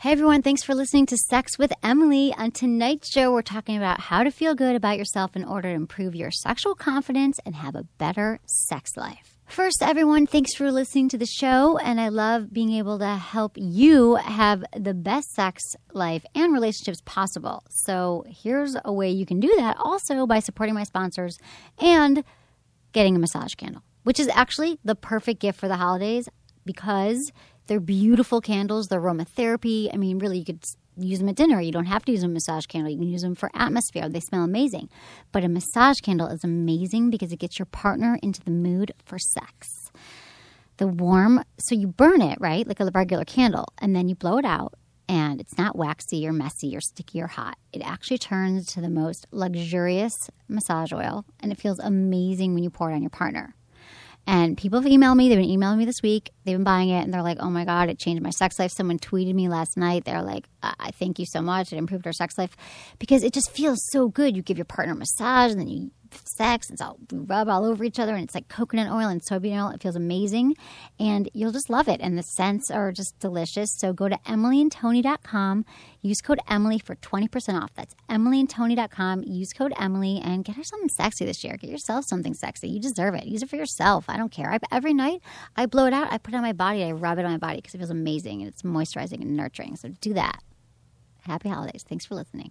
Hey everyone, thanks for listening to Sex with Emily. On tonight's show, we're talking about how to feel good about yourself in order to improve your sexual confidence and have a better sex life. First, everyone, thanks for listening to the show, and I love being able to help you have the best sex life and relationships possible. So, here's a way you can do that also by supporting my sponsors and getting a massage candle, which is actually the perfect gift for the holidays because they're beautiful candles. They're aromatherapy. I mean, really, you could use them at dinner. You don't have to use a massage candle. You can use them for atmosphere. They smell amazing. But a massage candle is amazing because it gets your partner into the mood for sex. The warm, so you burn it, right? Like a regular candle, and then you blow it out. And it's not waxy or messy or sticky or hot. It actually turns to the most luxurious massage oil, and it feels amazing when you pour it on your partner. And people have emailed me. They've been emailing me this week. They've been buying it, and they're like, "Oh my god, it changed my sex life." Someone tweeted me last night. They're like, "I thank you so much. It improved our sex life because it just feels so good. You give your partner a massage, and then you sex. It's all we rub all over each other, and it's like coconut oil and soybean oil. It feels amazing, and you'll just love it. And the scents are just delicious. So go to emilyandtony.com. Use code Emily for twenty percent off. That's emilyandtony.com. Use code Emily and get her something sexy this year. Get yourself something sexy. You deserve it. Use it for yourself. I don't care. I, every night I blow it out. I put it on my body. I rub it on my body because it feels amazing and it's moisturizing and nurturing. So do that. Happy holidays. Thanks for listening.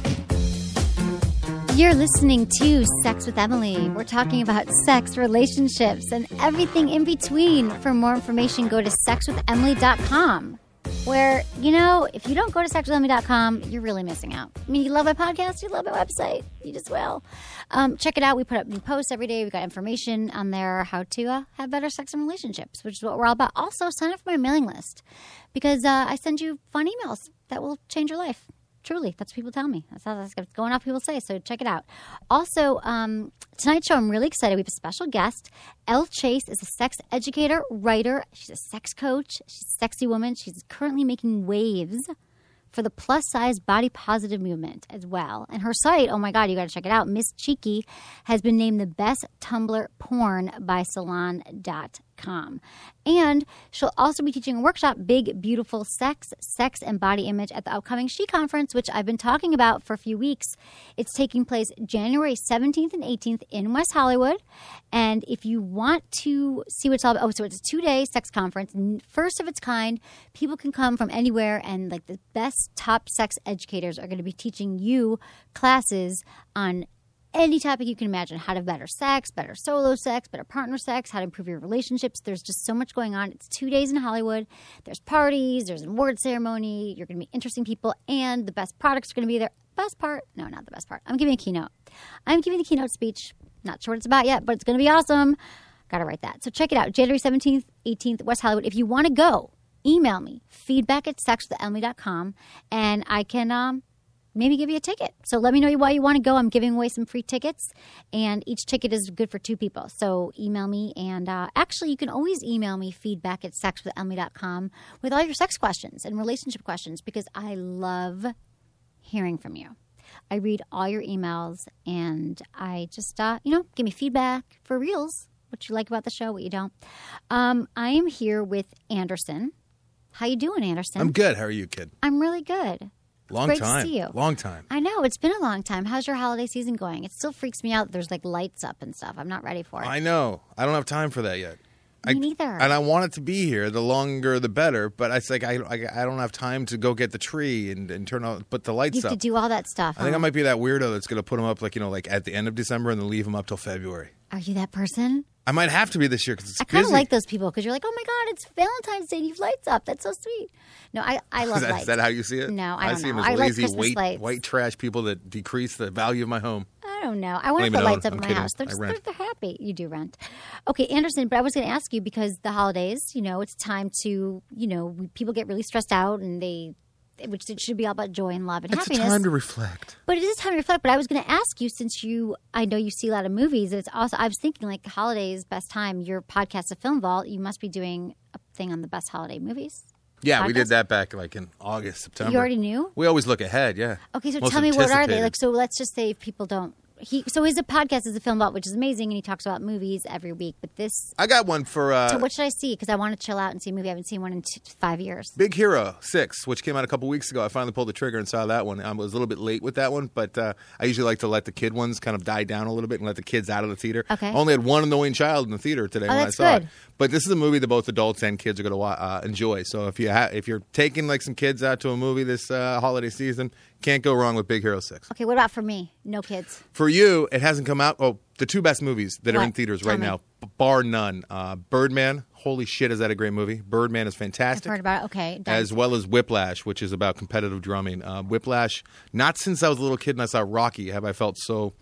You're listening to Sex with Emily. We're talking about sex, relationships, and everything in between. For more information, go to sexwithemily.com. Where, you know, if you don't go to sexwithemily.com, you're really missing out. I mean, you love my podcast, you love my website, you just will. Um, check it out. We put up new posts every day. We've got information on there how to uh, have better sex and relationships, which is what we're all about. Also, sign up for my mailing list because uh, I send you fun emails that will change your life. Truly, that's what people tell me. That's how that's going off. People say so. Check it out. Also, um, tonight's show, I'm really excited. We have a special guest. Elle Chase is a sex educator, writer. She's a sex coach. She's a sexy woman. She's currently making waves for the plus size body positive movement as well. And her site, oh my God, you got to check it out. Miss Cheeky has been named the best Tumblr porn by Salon.com. And she'll also be teaching a workshop, Big Beautiful Sex, Sex and Body Image, at the upcoming She Conference, which I've been talking about for a few weeks. It's taking place January 17th and 18th in West Hollywood. And if you want to see what's all about, oh, so it's a two day sex conference, first of its kind. People can come from anywhere, and like the best top sex educators are going to be teaching you classes on any topic you can imagine how to have better sex, better solo sex, better partner sex, how to improve your relationships. There's just so much going on. It's two days in Hollywood. There's parties, there's an award ceremony. You're going to meet interesting people, and the best products are going to be there. Best part? No, not the best part. I'm giving a keynote. I'm giving the keynote speech. Not sure what it's about yet, but it's going to be awesome. Got to write that. So check it out. January 17th, 18th, West Hollywood. If you want to go, email me feedback at sexwithemily.com and I can um, maybe give you a ticket. So let me know why you want to go. I'm giving away some free tickets, and each ticket is good for two people. So email me, and uh, actually, you can always email me feedback at sexwithemily.com with all your sex questions and relationship questions because I love hearing from you. I read all your emails, and I just, uh, you know, give me feedback for reals. What you like about the show, what you don't. Um, I am here with Anderson. How you doing, Anderson? I'm good. How are you, kid? I'm really good. Long Great time. to see you. Long time. I know it's been a long time. How's your holiday season going? It still freaks me out. that There's like lights up and stuff. I'm not ready for it. I know. I don't have time for that yet. Me I, neither. And I want it to be here. The longer, the better. But it's like I, I, I don't have time to go get the tree and, and turn on, put the lights you have up. to do all that stuff. I think huh? I might be that weirdo that's going to put them up, like you know, like at the end of December and then leave them up till February. Are you that person? I might have to be this year because it's I kind of like those people because you're like, oh my god, it's Valentine's Day and you've lights up. That's so sweet. No, I I love Is that, lights. is that how you see it? No, I don't see know. them as I lazy, Christmas white, lights. white trash people that decrease the value of my home. I don't know. I want to put lights up I'm in my kidding. house. They're I just they're, they're happy. You do rent. Okay, Anderson, but I was going to ask you because the holidays, you know, it's time to, you know, people get really stressed out and they, which it should be all about joy and love and happiness. It's a time to reflect. But it is time to reflect. But I was going to ask you, since you, I know you see a lot of movies. It's also, I was thinking like holidays, best time. Your podcast, The Film Vault, you must be doing a thing on the best holiday movies. Yeah, we did that back like in August, September. You already knew. We always look ahead. Yeah. Okay, so Most tell me what are they? Like, so let's just say if people don't. He so his podcast is a film vault, which is amazing, and he talks about movies every week. But this, I got one for uh, so what should I see? Because I want to chill out and see a movie. I haven't seen one in t- five years. Big Hero Six, which came out a couple weeks ago. I finally pulled the trigger and saw that one. I was a little bit late with that one, but uh, I usually like to let the kid ones kind of die down a little bit and let the kids out of the theater. Okay. I only had one annoying child in the theater today when that's I saw good. it. But this is a movie that both adults and kids are going to uh, enjoy. So if you ha- if you're taking like some kids out to a movie this uh, holiday season, can't go wrong with Big Hero Six. Okay, what about for me? No kids. For you, it hasn't come out. Oh, the two best movies that are What? in theaters Tell right me. now, bar none. Uh, Birdman. Holy shit, is that a great movie? Birdman is I've fantastic. heard about it. Okay, done. as well as Whiplash, which is about competitive drumming. Uh, Whiplash, not since I was a little kid and I saw Rocky have I felt so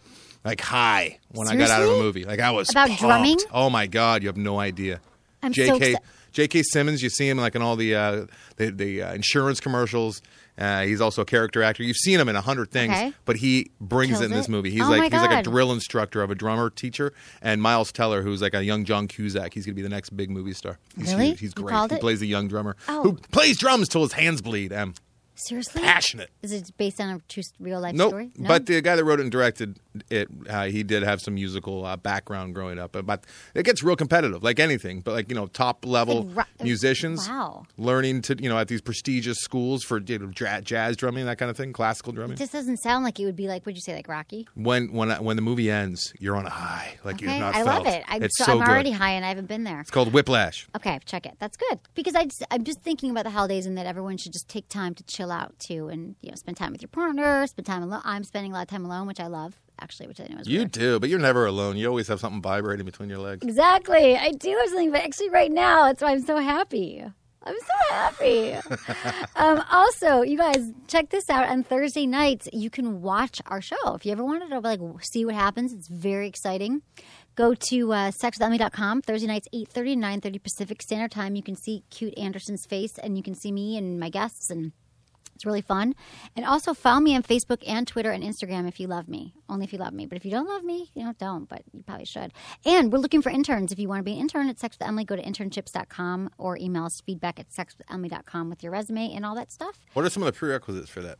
like high when I got out of a Seriously? movie. Like I was About pumped. drumming? Oh my god, you have no idea. I'm so J.K. J.K. Simmons, you see him like in all the uh, the, the uh, insurance commercials. Uh, he's also a character actor. You've seen him in a hundred things, Okay. but he brings Kills it in this movie. He's Oh like he's like a drill instructor of a drummer teacher, and Miles Teller, who's like a young John Cusack. He's gonna be the next big movie star. He's Really? huge. He's great. He it? plays a young drummer Oh. who plays drums till his hands bleed. Um, Seriously, passionate. Is it based on a true real life Nope. story? No? But the guy that wrote it and directed it, uh, he did have some musical uh, background growing up. But, it gets real competitive, like anything. But like you know, top level ro- musicians, Wow. learning to you know at these prestigious schools for you know, jazz drumming, that kind of thing, classical drumming. this doesn't sound like it would be like. Would you say like Rocky? when when when the movie ends, you're on a high, like you've not I felt. love it. I'm, it's so, so I'm good. already high and I haven't been there. It's called Whiplash. Okay, check it. That's good because I just, I'm just thinking about the holidays and that everyone should just take time to chill out too, and you know, spend time with your partner, spend time alone. I'm spending a lot of time alone, which I love actually, which I know is You weird. do, but you're never alone. You always have something vibrating between your legs. Exactly, I do have something, but actually, right now, that's why I'm so happy. I'm so happy. um, also, you guys, check this out. On Thursday nights, you can watch our show. If you ever wanted to like see what happens, it's very exciting. Go to uh, sexwithemily.com. Thursday nights, 8.30 to 9.30 Pacific Standard Time. You can see cute Anderson's face, and you can see me and my guests, and it's really fun. And also follow me on Facebook and Twitter and Instagram if you love me. Only if you love me. But if you don't love me, you know, don't. But you probably should. And we're looking for interns. If you want to be an intern at Sex with Emily, go to internships.com or email us feedback at sexwithemily.com with your resume and all that stuff. What are some of the prerequisites for that?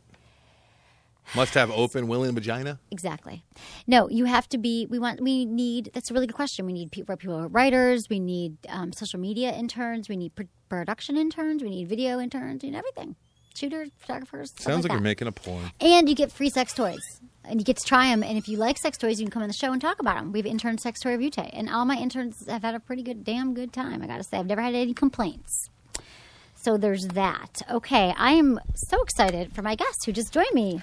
Must have open, willing vagina. Exactly. No, you have to be. We want. We need. That's a really good question. We need people. People who are writers. We need um, social media interns. We need pr- production interns. We need video interns. We need everything. Shooters, photographers. Sounds like, like you're that. making a porn. And you get free sex toys. And you get to try them. And if you like sex toys, you can come on the show and talk about them. We have intern sex toy review day. And all my interns have had a pretty good, damn good time, I got to say. I've never had any complaints. So there's that. Okay, I am so excited for my guest who just joined me.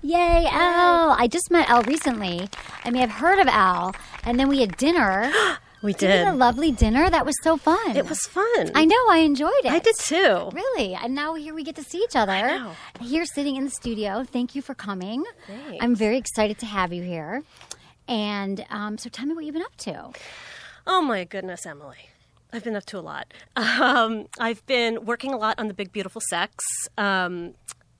Yay, Elle! I just met Elle recently. I mean, I've heard of Elle. And then we had dinner. We did. We did. had a lovely dinner. That was so fun. It was fun. I know. I enjoyed it. I did too. Really? And now here we get to see each other. know. Here sitting in the studio. Thank you for coming. Thanks. I'm very excited to have you here. And um, so tell me what you've been up to. Oh my goodness, Emily. I've been up to a lot. Um, I've been working a lot on the Big Beautiful Sex um,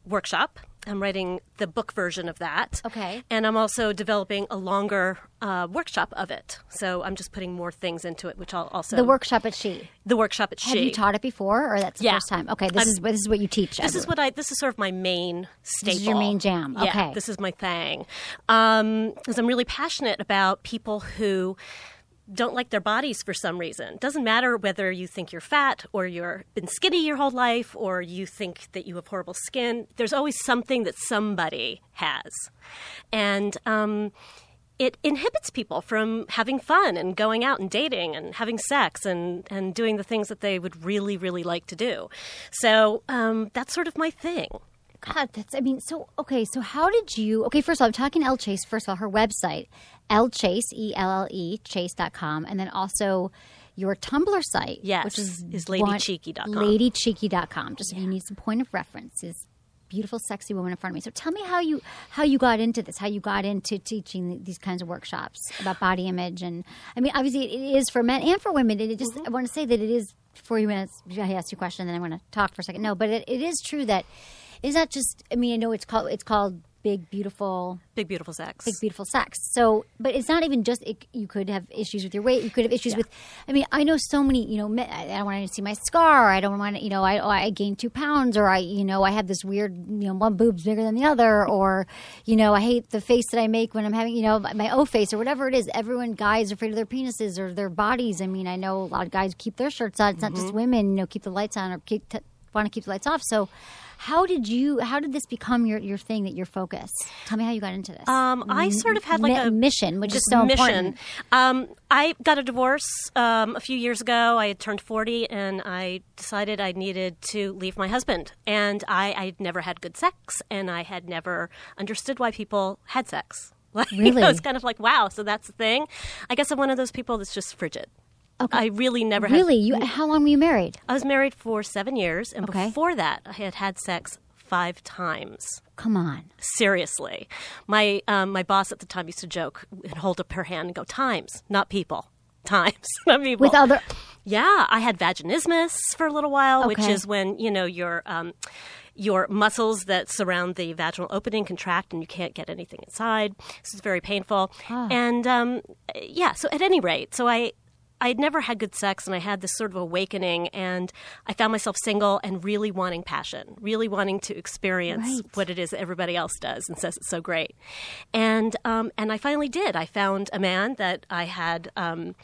workshop. I'm writing the book version of that. Okay. And I'm also developing a longer uh, workshop of it. So I'm just putting more things into it, which I'll also. The workshop at She. The workshop at Have She. you taught it before, or that's the Yeah. first time? Okay, this I'm- is this is what you teach. This is what I. This is sort of my main staple. This is your main jam. Yeah, Okay. this is my thing. Because I'm really passionate about people who don't like their bodies for some reason. Doesn't matter whether you think you're fat or you've been skinny your whole life or you think that you have horrible skin. There's always something that somebody has, and. Um, it inhibits people from having fun and going out and dating and having sex and, and doing the things that they would really, really like to do. So um, that's sort of my thing. God, that's. I mean, so okay. So how did you? Okay, first of all, I'm talking to Elle Chase. First of all, her website, Elle Chase, E L L E, chase.com. And then also your Tumblr site, Yes, which is, is ladycheeky.com. Ladycheeky.com. Just if you need some point of reference, is beautiful, sexy woman in front of me. So tell me how you how you got into this, how you got into teaching these kinds of workshops about body image, and I mean, obviously it is for men and for women. And it just Mm-hmm. I want to say that it is for you minutes. I asked you a question, then I want to talk for a second. No, but it, it is true that is that just. I mean, I know it's called it's called big beautiful Big beautiful sex. big beautiful sex. So, but it's not even just it, you could have issues with your weight. You could have issues with. I mean, I know so many. You know, I don't want to see my scar. I don't want to. You know, I oh, I gained two pounds, or I you know I have this weird. You know, one boob's bigger than the other, or you know I hate the face that I make when I'm having you know my O face or whatever it is. Everyone guys are afraid of their penises or their bodies. I mean, I know a lot of guys keep their shirts on. It's not just mm-hmm. women. You know, keep the lights on or keep. T- want to keep the lights off so how did you how did this become your your thing that your focus tell me how you got into this Um, I sort of had like Mi- a mission, which is so mission. important. Um, I got a divorce um, a few years ago. I had turned forty, and I decided I needed to leave my husband. And I I'd never had good sex, and I had never understood why people had sex. Like, you know, Really? it's kind of like wow, so that's the thing. I guess I'm one of those people that's just frigid. I really never had Really? You? How long were you married? I was married for seven years, and Okay. before that, I had had sex five times. Come on. Seriously, my um, my boss at the time used to joke and hold up her hand and go, "Times, not people, times, not people." With other. yeah, I had vaginismus for a little while, which is when you know your um, your muscles that surround the vaginal opening contract and you can't get anything inside. This is very painful. And um, yeah, so at any rate, so I. I had never had good sex, and I had this sort of awakening, and I found myself single and really wanting passion, really wanting to experience Right. what it is that everybody else does and says it's so great. And um, and I finally did. I found a man that I had um,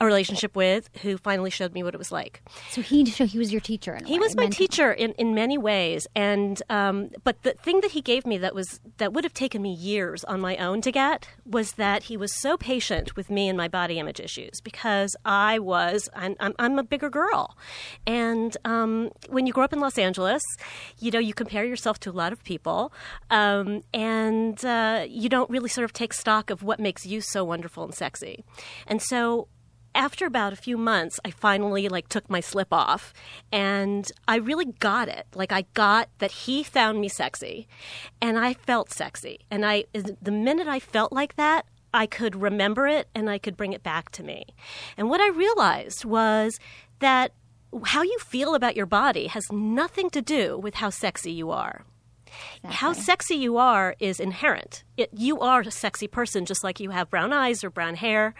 a relationship with who finally showed me what it was like. So he so he was your teacher. In a He way, was my mentor. teacher in, in many ways, and um, but the thing that he gave me that was that would have taken me years on my own to get was that he was so patient with me and my body image issues because I was I'm, I'm, I'm a bigger girl, and um, when you grow up in Los Angeles, you know you compare yourself to a lot of people, um, and uh, you don't really sort of take stock of what makes you so wonderful and sexy, and so after about a few months i finally like took my slip off and i really got it. Like i got that he found me sexy and i felt sexy. And i the minute i felt like that i could remember it and i could bring it back to me. And what i realized was that how you feel about your body has nothing to do with how sexy you are. How sexy you are is inherent. It, you are a sexy person, just like you have brown eyes or brown hair.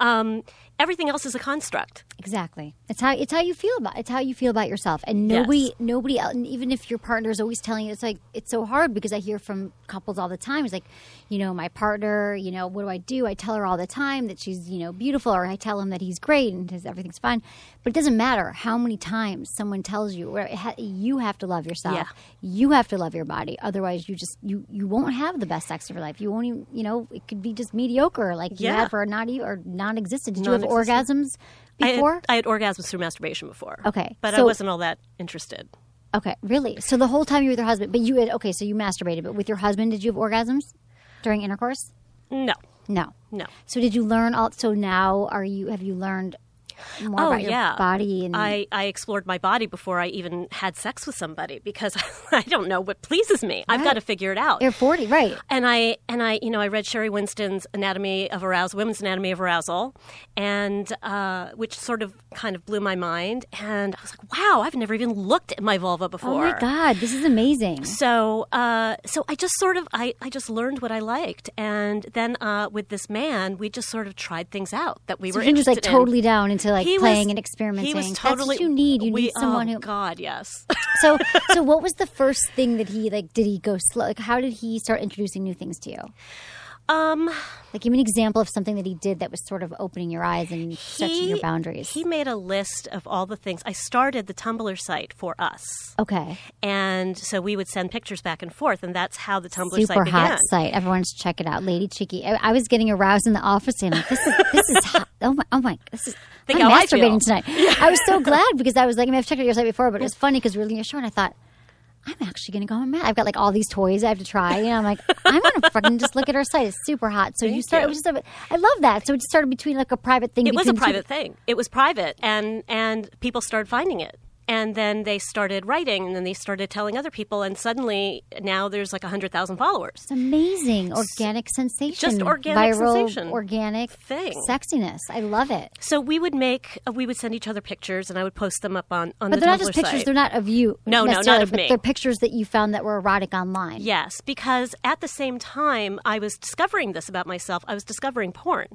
Um, everything else is a construct. Exactly. It's how it's how you feel about it's how you feel about yourself, and nobody Yes. nobody else. And even if your partner is always telling you, it's like it's so hard because I hear from couples all the time. It's like, you know, my partner, you know, what do I do? I tell her all the time that she's you know beautiful, or I tell him that he's great and his, everything's fine. But it doesn't matter how many times someone tells you, ha- you have to love yourself. Yeah. You have to love your body. Otherwise, you just you you won't have the best sex of your life. You won't even you know it could be just mediocre, like you Yeah. have or not or non-existent. Did you have Orgasms I had, before? I had orgasms through masturbation before. Okay, But I wasn't all that interested. Okay, really? So the whole time you were with your husband, but you had okay, so you masturbated, but with your husband, did you have orgasms during intercourse? No, No. no. So did you learn all? So now are you? Have you learned more oh about your yeah, body? And I, I explored my body before I even had sex with somebody because I don't know what pleases me. I've got to figure it out. you're forty, right? and I and I you know I read Sheri Winston's Anatomy of Arousal, Women's Anatomy of Arousal, and uh, which sort of kind of blew my mind. And I was like, wow, I've never even looked at my vulva before. Oh my god, this is amazing. So, uh, so I just sort of, I, I just learned what I liked, and then uh, with this man, we just sort of tried things out that we So were. he was like interested in. totally down into like He playing was- and experimenting. He was That's totally. what you need. You we- need someone oh, who. God, yes. So, so what was the first thing that he like? Did he go slow? Like, how did he start introducing new things to you? Um, Like, give me an example of something that he did that was sort of opening your eyes and stretching your boundaries. He made a list of all the things. I started the Tumblr site for us. okay. And so we would send pictures back and forth, and that's how the Tumblr super site began. hot site. Everyone should check it out. Lady Cheeky. I, I was getting aroused in the office and I'm like, this is this is hot. Oh my oh my this is Think I'm how I masturbating tonight. I was so glad because I was like, I mean, I've checked out your site before, but it was funny because we were leaving a show and I thought, I'm actually going to go on Matt. I've got like all these toys I have to try. And I'm like, I'm going to fucking just look at her site. It's super hot. So you Thank started, you. it was just a, I love that. So it just started between like a private thing. It was a between two- private thing. It was private, and and people started finding it. And then they started writing, and then they started telling other people, and suddenly now there's like hundred thousand followers. It's amazing. Organic sensation. Just organic Viral, sensation. organic Thing. Sexiness. I love it. So we would make, uh, we would send each other pictures, and I would post them up on on But the they're not just pictures. site. They're not of you. No, no, not of but me. They're pictures that you found that were erotic online. Yes, because at the same time I was discovering this about myself, I was discovering porn.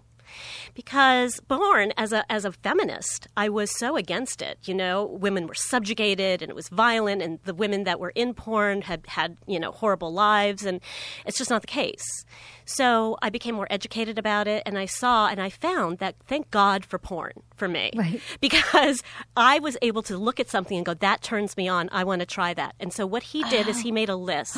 Because born as a as a feminist, I was so against it. You know, women were subjugated and it was violent, and the women that were in porn had had you know horrible lives, and it's just not the case. So I became more educated about it, and I saw and I found that thank God for porn for me, Right. because I was able to look at something and go, that turns me on. I want to try that. And so what he did is he made a list.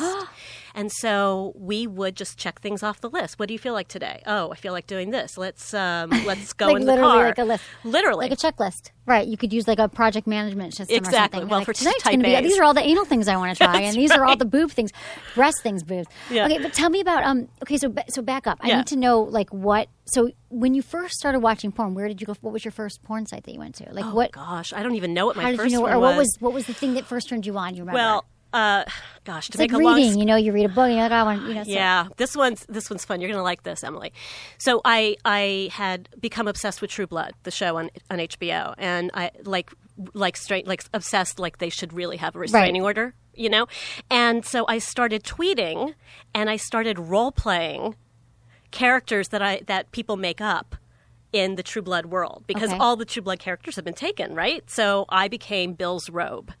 and so we would just check things off the list. What do you feel like today? Oh, I feel like doing this. Let's um, let's go like in the literally car. like a list. Literally. Like a checklist. Right. You could use like a project management system Exactly. or something. Well, like, for tonight's type gonna be, these are all the anal things I want to try, and these are all the boob things, breast things, boobs. Yeah. Okay, but tell me about um. Okay, so so back up. I Yeah. need to know like what. So when you first started watching porn, where did you go? What was your first porn site that you went to? Like oh what? gosh, I don't even know what my first you know? Or what was. was what was the thing that first turned you on? You remember? well, uh, gosh, to it's make like a long reading. You know, you read a book, you're like, I want. You know, so- Yeah, this one's this one's fun. You're gonna like this, Emily. So I I had become obsessed with True Blood, the show on on HBO, and I like like straight like obsessed like they should really have a restraining order, you know. And so I started tweeting, and I started role playing characters that I that people make up in the True Blood world because Okay. all the True Blood characters have been taken, right? So I became Bill's robe.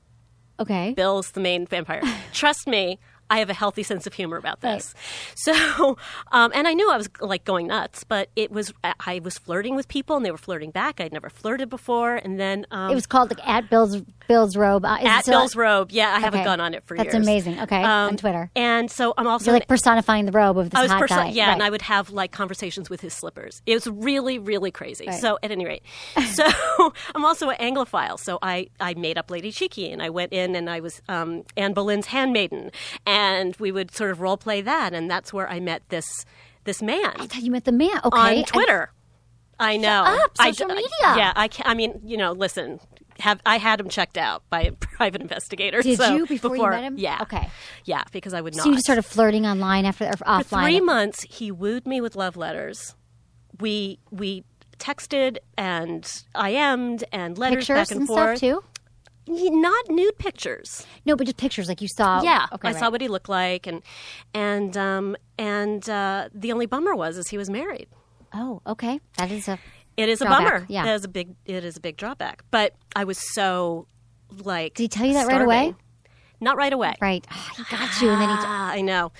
Okay. Bill's the main vampire. Trust me, I have a healthy sense of humor about this. So, um, and I knew I was like going nuts, but it was I- was flirting with people and they were flirting back. I'd never flirted before, and then um, It was called like at Bill's Bill's robe. Uh, at Bill's robe. Yeah, I have Okay. a gun on it for you. That's years. amazing. Okay, Um, on Twitter. And so I'm also You're like personifying the robe of this I was hot perso- guy. yeah, Right. and I would have like conversations with his slippers. It was really, really crazy. Right. So at any rate, so I'm also an Anglophile. So I I made up Lady Cheeky, and I went in and I was um, Anne Boleyn's handmaiden, and we would sort of role play that, and that's where I met this this man I thought you met the man. Okay, on and- Twitter. I know. up, I social d- media. Yeah, I I mean, you know, listen. Have I had him checked out by a private investigator? Did so you before you met him? Yeah. Okay. Yeah, because I would not. So you started flirting online after or offline. For three months, he wooed me with love letters. We we texted and IM'd and letters Pictures back and, and forth. stuff too. Not nude pictures. No, but just pictures like you saw. yeah, Okay. I right. saw what he looked like, and and um, and uh, the only bummer was is he was married. Oh, okay. That is a. It is Drawback, a bummer. yeah. it is a big it is a big drawback. But I was so like. Did he tell you that right away? Not right away. Right. Ah, he got you, and then he. Ah, I know.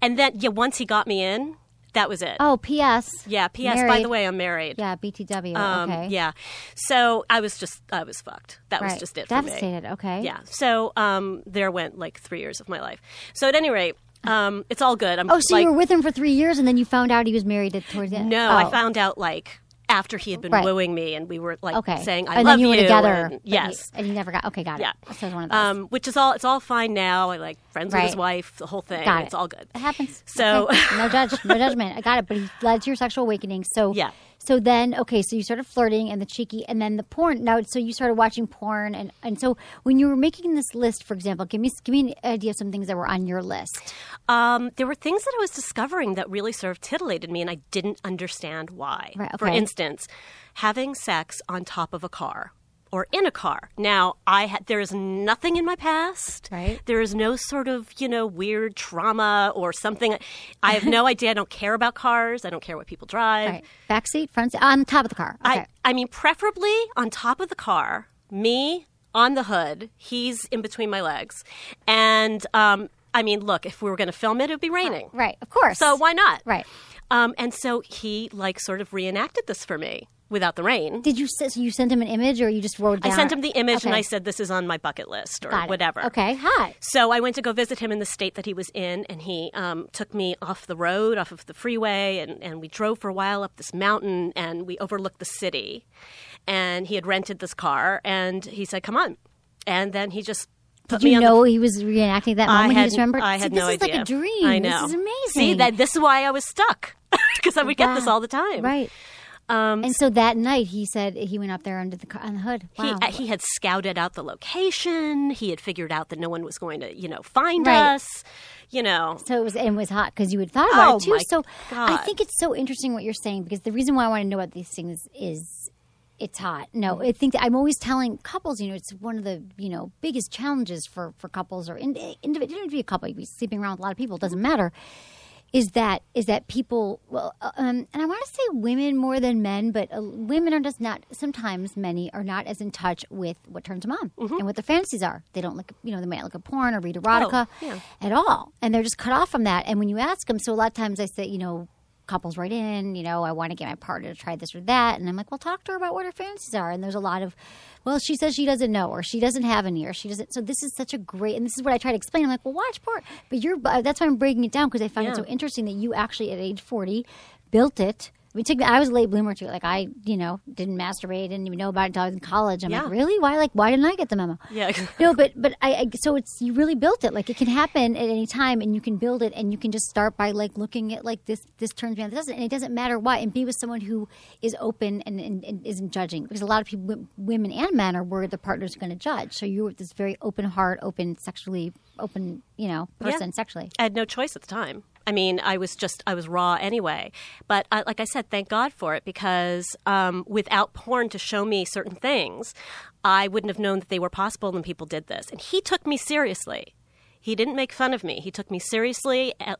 And then yeah, once he got me in, that was it. Oh, P.S. Yeah. P.S. By the way, I'm married. Yeah, BTW. Um, okay. Yeah. So I was just I was fucked. That was just it. For me. Devastated. Okay. Yeah. So um, there went like three years of my life. So at any rate, um, it's all good. I'm Oh, so like, you were with him for three years, and then you found out he was married at, towards the end. no, Oh. I found out like after he had been Right. wooing me, and we were like Okay. saying I and love then you were together. and- yes. he- and you never got. Okay, got it. Yeah. So one of those. Um, which is all. It's all fine now. I like friends with his wife. The whole thing. Got it. it's all good. It happens. So- Okay. no judge, no judgment. I got it. But he led to your sexual awakening. So Yeah. So then, okay, so you started flirting and the cheeky, and then the porn. Now, so you started watching porn, and and so when you were making this list, for example, give me give me an idea of some things that were on your list. Um, there were things that I was discovering that really sort of titillated me, and I didn't understand why. Right, For instance, having sex on top of a car or in a car. Now, I had there is nothing in my past. Right. There is no sort of you know weird trauma or something. I have no idea. I don't care about cars. I don't care what people drive. Right, back seat, front seat, on top of the car. Okay. I, I mean, preferably on top of the car, me on the hood, he's in between my legs. And, um, I mean, look, if we were going to film it, it would be raining. right, of course. So why not? Right. Um, and so he, like, sort of reenacted this for me without the rain. Did you so you sent him an image, or you just wrote? I sent him the image and I said, this is on my bucket list or whatever. Okay, hi. So I went to go visit him in the state that he was in, and he um, took me off the road, off of the freeway, and, and we drove for a while up this mountain, and we overlooked the city. And he had rented this car, and he said, "Come on," and then he just put Did you know the he was reenacting that I moment? had, you just remembered. I had See, had this no is idea. like a dream. I know. This is amazing. See that this is why I was stuck because I would get this all the time. Right. Um, And so that night, he said he went up there under the on the hood. he Wow. uh, he had scouted out the location. He had figured out that no one was going to you know find Right. us. You know. So it was and it was hot because you had thought about Oh, it too. So I think it's so interesting what you're saying because the reason why I want to know about these things is it's hot. No, I think that I'm always telling couples, you know, it's one of the you know biggest challenges for for couples or in, individual. You don't have to be a couple. You be sleeping around with a lot of people. It doesn't matter. Is that is that people? Well, uh, um, and I want to say women more than men, but uh, women are just not. Sometimes many are not as in touch with what turns them on and what their fantasies are. They don't look, you know, they might look at porn or read erotica yeah. at all, and they're just cut off from that. And when you ask them, so a lot of times I say, you know, couples write in, you know, I want to get my partner to try this or that, and I'm like, well, talk to her about what her fantasies are. And there's a lot of, well, she says she doesn't know, or she doesn't have any, or she doesn't. So this is such a great, and this is what I try to explain. I'm like, well, watch porn, but you're. uh, That's why I'm breaking it down because I find it so interesting that you actually at age 40 built it. I mean, took I was a late bloomer too. Like I, you know, didn't masturbate, didn't even know about it until I was in college. I'm Yeah. like, really? Why? Like, why didn't I get the memo? Yeah. No, but but I, I so it's you really built it. Like it can happen at any time, and you can build it, and you can just start by like looking at like this this turns me on. This doesn't, and it doesn't matter why. And be with someone who is open and, and, and isn't judging, because a lot of people, women and men, are worried the partner's are going to judge. So you're with this very open heart, open sexually, open you know person Yeah. sexually. I had no choice at the time. I mean, I was just, I was raw anyway. But I, like I said, thank God for it because um, without porn to show me certain things, I wouldn't have known that they were possible when people did this. And he took me seriously. He didn't make fun of me. He took me seriously and,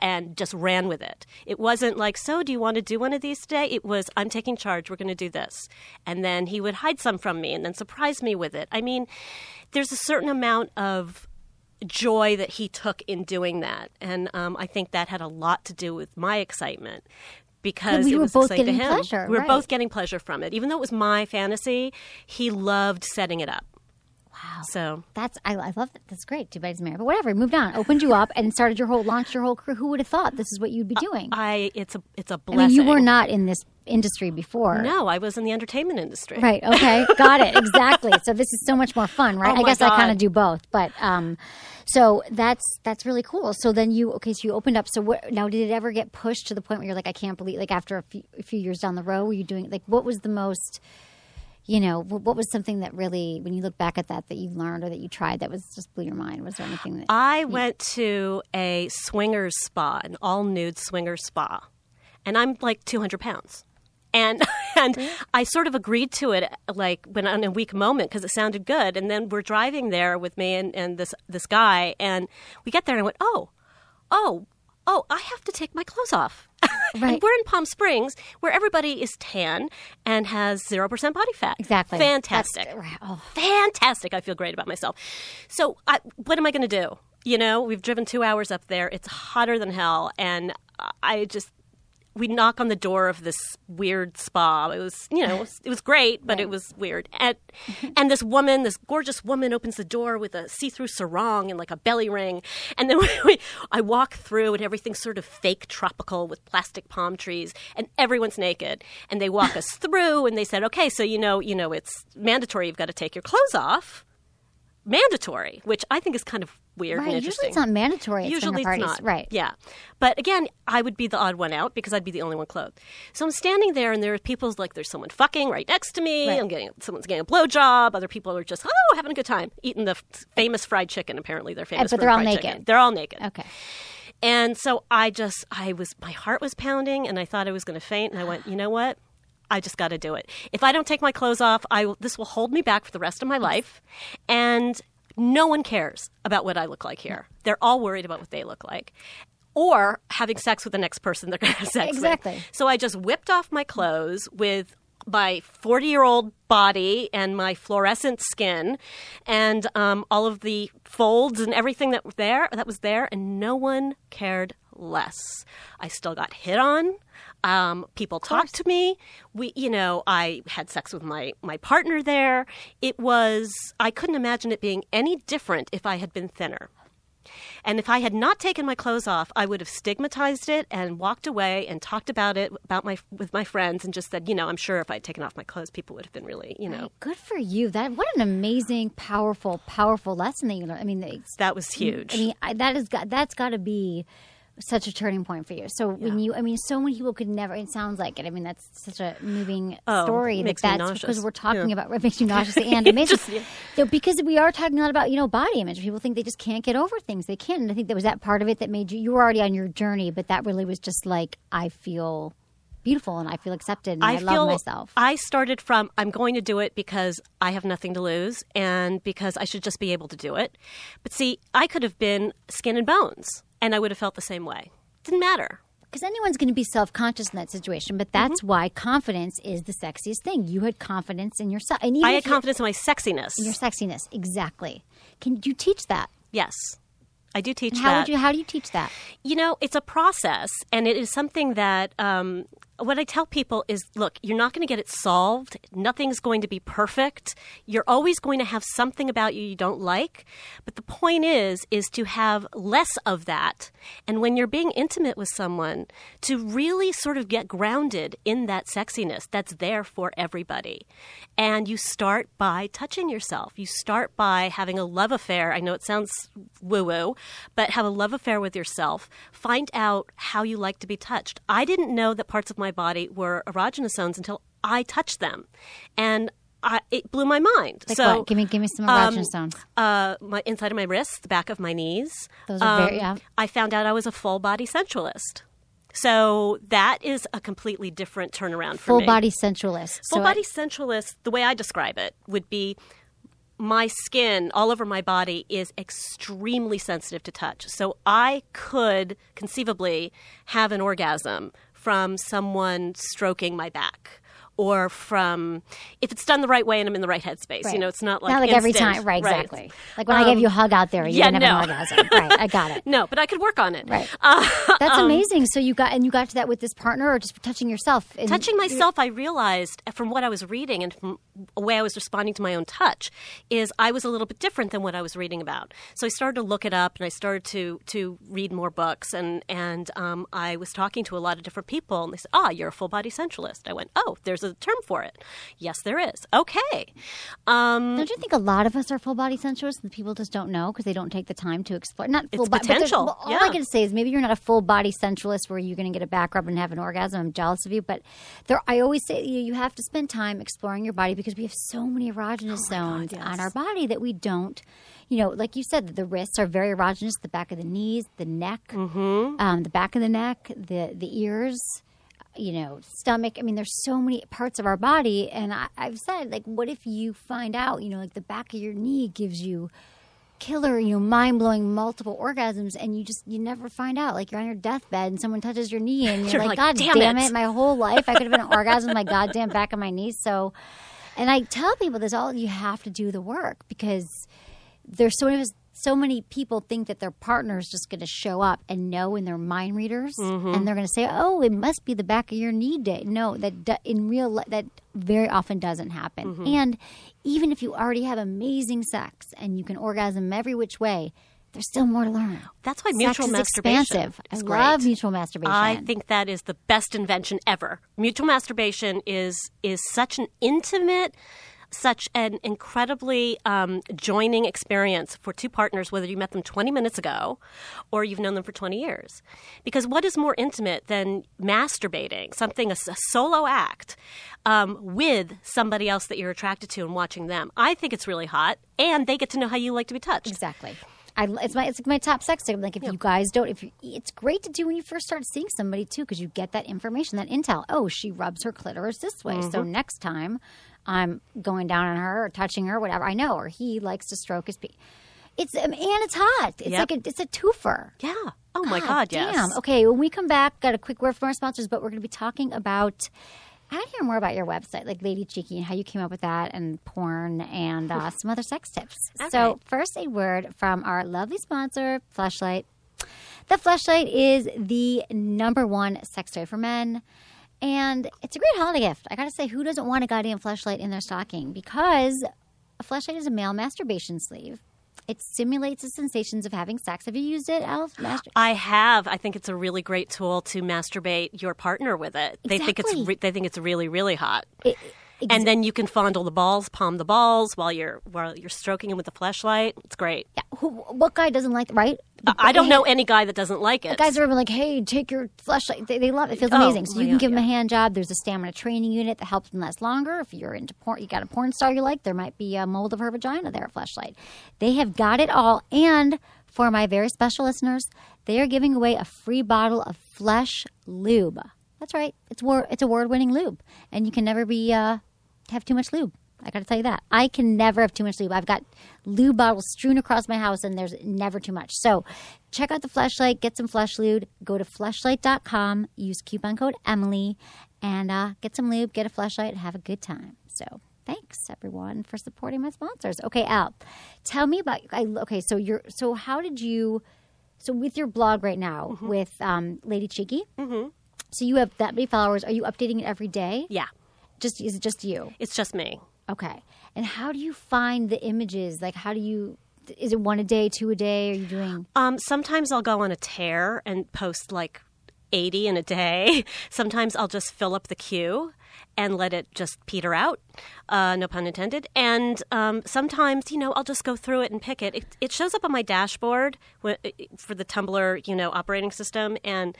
and just ran with it. It wasn't like, so do you want to do one of these today? It was, I'm taking charge. We're going to do this. And then he would hide some from me and then surprise me with it. I mean, there's a certain amount of joy that he took in doing that, and um, I think that had a lot to do with my excitement because we it were was both exciting to getting him. pleasure, We were right. both getting pleasure from it, even though it was my fantasy. He loved setting it up. Wow. So That's I, I love that. That's great. Bad he's married, but whatever. Moved on, opened you up, and started your whole launched your whole career. Who would have thought this is what you'd be doing? I, it's a, it's a blessing. mean, you were not in this industry before. No, I was in the entertainment industry. Right. Okay. Got it. Exactly. So this is so much more fun, right? Oh I guess I kind of do both, but um, so that's that's really cool. So then you okay? So you opened up. So what now? Did it ever get pushed to the point where you're like, I can't believe? Like after a few, a few years down the road, were you doing like what was the most? You know, what was something that really, when you look back at that, that you learned or that you tried that was just blew your mind? Was there anything that? I went to a swingers spa, an all nude swingers spa, and I'm like 200 pounds. And and I sort of agreed to it like when on a weak moment because it sounded good. And then we're driving there with me and, and this this guy, and we get there and I went, oh, oh, oh, I have to take my clothes off. Right. we're in Palm Springs where everybody is tan and has zero percent body fat. Exactly. fantastic. Oh. fantastic. I feel great about myself. So, I, what am I going to do? You know, we've driven two hours up there. It's hotter than hell, and I just we knock on the door of this weird spa. It was, you know, it was, it was great, but it was weird. And and this woman, this gorgeous woman, opens the door with a see-through sarong and like a belly ring, and then we, I walk through, and everything's sort of fake tropical with plastic palm trees, and everyone's naked, and they walk us through, and they said, okay, so you know, you know, it's mandatory. You've got to take your clothes off. Mandatory, which I think is kind of weird Right. and Usually it's not mandatory at Usually it's not. Right. Yeah. But again, I would be the odd one out because I'd be the only one clothed. So I'm standing there and there are people like there's someone fucking right next to me. Right. I'm getting someone's getting a blowjob. Other people are just oh having a good time eating the f- famous fried chicken. Apparently they're famous. but for they're all naked. chicken. They're all naked. Okay. And so I just, I was, my heart was pounding and I thought I was going to faint. And I went, you know what? I just got to do it. If I don't take my clothes off, I this will hold me back for the rest of my life. And no one cares about what I look like here. They're all worried about what they look like. Or having sex with the next person they're going to have sex with. Exactly. So I just whipped off my clothes with my 40 year old body and my fluorescent skin and um, all of the folds and everything that were there that was there and no one cared less i still got hit on um, people talked to me we you know i had sex with my my partner there it was i couldn't imagine it being any different if i had been thinner And if I had not taken my clothes off, I would have stigmatized it and walked away and talked about it about my with my friends and just said, you know, I'm sure if I'd taken off my clothes, people would have been really, you know, Good for you. That what an amazing, powerful, powerful lesson that you learned. I mean, that was huge. I mean, I, that is got that's got to be such a turning point for you. So when you, I mean, so many people could never. It sounds like it. I mean, that's such a moving Oh, story. that that's nauseous. because we're talking Yeah. about what makes you nauseous and amazing. Just- yeah. So because we are talking a lot about you know body image. People think they just can't get over things. They can't. And I think that was that part of it that made you. You were already on your journey, but that really was just like I feel beautiful and I feel accepted and I, feel love myself. I started from I'm going to do it because I have nothing to lose and because I should just be able to do it. But see, I could have been skin and bones and I would have felt the same way. It didn't matter. because anyone's going to be self-conscious in that situation but that's Mm-hmm. why confidence is the sexiest thing you had confidence in yourself and I had confidence in my sexiness. in your sexiness exactly can you teach that yes. I do teach And how that. would you how do you teach that You know, it's a process, and it is something that um, what I tell people is look, you're not going to get it solved. Nothing's going to be perfect. You're always going to have something about you you don't like. But the point is, is to have less of that. And when you're being intimate with someone, to really sort of get grounded in that sexiness that's there for everybody. And you start by touching yourself. You start by having a love affair. I know it sounds woo woo, but have a love affair with yourself. Find out how you like to be touched. I didn't know that parts of my body were erogenous zones until I touched them. And I, it blew my mind. like so, what give me give me some um, erogenous zones uh, my inside of my wrists, the back of my knees. Those are very- Um, yeah. I found out I was a full body sensualist. So that is a completely different turnaround for full me. body sensualist Full So body I- sensualist, the way I describe it, would be my skin all over my body is extremely sensitive to touch. So I could conceivably have an orgasm from someone stroking my back. Or from, if it's done the right way and I'm in the right headspace, you know, it's not like not like every time right Right. exactly like when i gave Um, you a hug out there you yeah, didn't have no. an orgasm right i got it No, but I could work on it. right Uh, that's um, amazing so you got and you got to that with this partner or just touching yourself and touching myself, I realized from what I was reading and from the way I was responding to my own touch is I was a little bit different than what I was reading about. So I started to look it up and I started to to read more books and and um, I was talking to a lot of different people and they said, "Ah, you're a full body sensualist." I went, "Oh, there's a term for it." Yes, there is. Okay. Um, Don't you think a lot of us are full body sensualists and people just don't know because they don't take the time to explore? Not full It's bo- but there's- potential, well, all yeah. I can say is maybe you're not a full body sensualist where you're going to get a back rub and have an orgasm. I'm jealous of you, but there, I always say you, you have to spend time exploring your body because we have so many erogenous zones on our body that we don't. You know, like you said, the wrists are very erogenous. The back of the knees, the neck, um, the back of the neck, the the ears you know, stomach. I mean, there's so many parts of our body. And I, I've said, like, what if you find out, you know, like the back of your knee gives you killer, you know, mind blowing multiple orgasms and you just, you never find out. Like, you're on your deathbed and someone touches your knee and you're, You're like, like, God "Damn it. it." My whole life I could have been an orgasm my goddamn back of my knee. So, and I tell people this all, you have to do the work because there's so many of us so many people think that their partner is just going to show up and know in their mind readers mm-hmm. and they're going to say oh it must be the back of your knee day no that do, in real li- that very often doesn't happen mm-hmm. and even if you already have amazing sex and you can orgasm every which way there's still more to learn That's why Sex mutual is masturbation expansive. is I great. love mutual masturbation. I think that is the best invention ever. Mutual masturbation is is such an intimate, such an incredibly um, joining experience for two partners, whether you met them 20 minutes ago or you've known them for 20 years. Because what is more intimate than masturbating, something, a solo act, um, with somebody else that you're attracted to and watching them? I think it's really hot, and they get to know how you like to be touched. Exactly. I, it's my it's like my top sex tip. Like if you guys don't, if you, it's great to do when you first start seeing somebody too, because you get that information, that intel. Oh, she rubs her clitoris this way, so Mm-hmm. next time I'm going down on her or touching her, whatever I know, or he likes to stroke his. Pe- it's and it's hot. It's Yep. like a, it's a twofer. Yeah. Oh my God, yes. Damn. Okay, when we come back, got a quick word from our sponsors, but we're going to be talking about. I want to hear more about your website, like Lady Cheeky, and how you came up with that, and porn, and uh, some other sex tips. So, first, a word from our lovely sponsor, Fleshlight. The Fleshlight is the number one sex toy for men. And it's a great holiday gift. I gotta say, who doesn't want a goddamn Fleshlight in their stocking? Because a Fleshlight is a male masturbation sleeve. It simulates the sensations of having sex. Have you used it, Elf? Master- I have. I think it's a really great tool to masturbate your partner with it. They think it's Exactly. re- they think it's really really hot. It- ex- and then you can fondle the balls, palm the balls while you're while you're stroking them with the Fleshlight. It's great. who, what guy doesn't like right? I don't know any guy that doesn't like it. Guys are even like, hey, take your Fleshlight. They, they love it. It feels Oh, amazing. So you yeah, can give them a hand job. There's a stamina training unit that helps them last longer. If you're into porn, you got a porn star you like, there might be a mold of her vagina there, at Fleshlight. They have got it all. And for my very special listeners, they are giving away a free bottle of Flesh Lube. That's right. It's wor- it's award winning lube, and you can never be uh, have too much lube. I got to tell you that. I can never have too much lube. I've got lube bottles strewn across my house, and there's never too much. So check out the Fleshlight, get some flesh lube. Go to fleshlight.com, use coupon code Emily, and uh, get some lube, get a Fleshlight, have a good time. So thanks everyone for supporting my sponsors. Okay, Elle, tell me about. I, okay, so you're so how did you? So with your blog right now with um, Lady Cheeky. Mm-hmm. So you have that many followers. Are you updating it every day? yeah, Just is it just you? it's just me. Okay. And how do you find the images? Like, how do you? Is it one a day, two a day? Are you doing? Um, sometimes I'll go on a tear and post like 80 in a day. Sometimes I'll just fill up the queue and let it just peter out, uh, no pun intended. And um, sometimes, you know, I'll just go through it and pick it. It, it shows up on my dashboard for the Tumblr, you know, operating system. And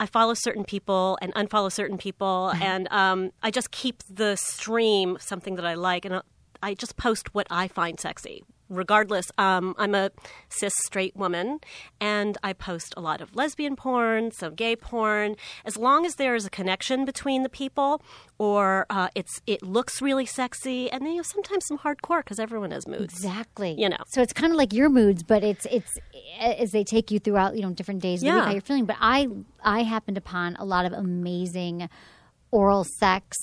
I follow certain people and unfollow certain people. and um, I just keep the stream something that I like. And I'll, I just post what I find sexy. Regardless, um, I'm a cis straight woman, and I post a lot of lesbian porn, some gay porn. As long as there is a connection between the people, or uh, it's it looks really sexy, and then you know sometimes some hardcore because everyone has moods. Exactly. You know. So it's kind of like your moods, but it's it's as they take you throughout, you know, different days of the Yeah. week how you're feeling. But I I happened upon a lot of amazing oral sex.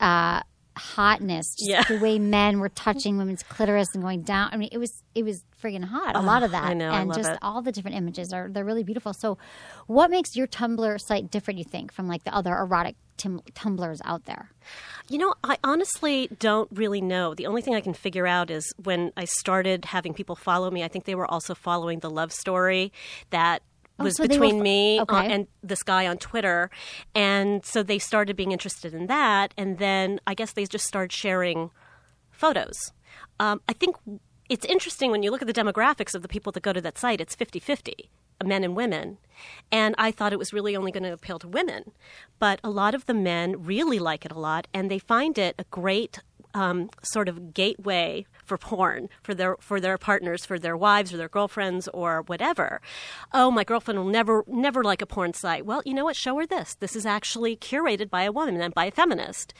Uh, hotness just Yeah. the way men were touching women's clitoris and going down i mean it was it was friggin' hot a lot of that I know, I and love just it. all the different images are they're really beautiful so what makes your tumblr site different you think from like the other erotic tim- tumblrs out there You know, I honestly don't really know. The only thing I can figure out is when I started having people follow me, I think they were also following the love story that was Oh, so they were between fo- me uh, and this guy on Twitter. And so they started being interested in that. And then I guess they just started sharing photos. Um, I think it's interesting when you look at the demographics of the people that go to that site, it's 50 50, men and women. And I thought it was really only going to appeal to women. But a lot of the men really like it a lot, and they find it a great um, sort of gateway for porn for their for their partners, for their wives or their girlfriends or whatever. Oh, my girlfriend will never never like a porn site. Well, you know what? Show her this. This is actually curated by a woman and by a feminist,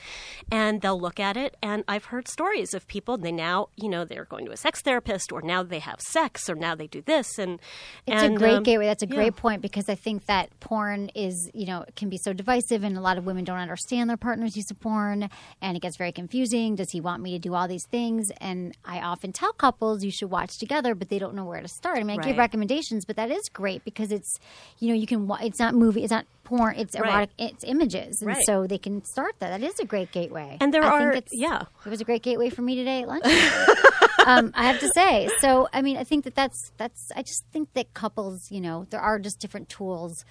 and they'll look at it. And I've heard stories of people. They now you know they're going to a sex therapist, or now they have sex, or now they do this. And It's and, a great um, gateway. That's a yeah. great point because I think that porn is, you know, can be so divisive, and a lot of women don't understand their partner's use of porn, and it gets very confusing. Does he want me to do all these things? And I often tell couples you should watch together, but they don't know where to start. I mean, I give recommendations, but that is great because it's, you know, you can. It's not movie. It's not porn. It's Right. erotic. It's images, and Right. so they can start that. That is a great gateway. And there I are- think it's, yeah. it was a great gateway for me today at lunch. um, I have to say. So, I mean, I think that that's that's. I just think that couples, you know, there are just different tools.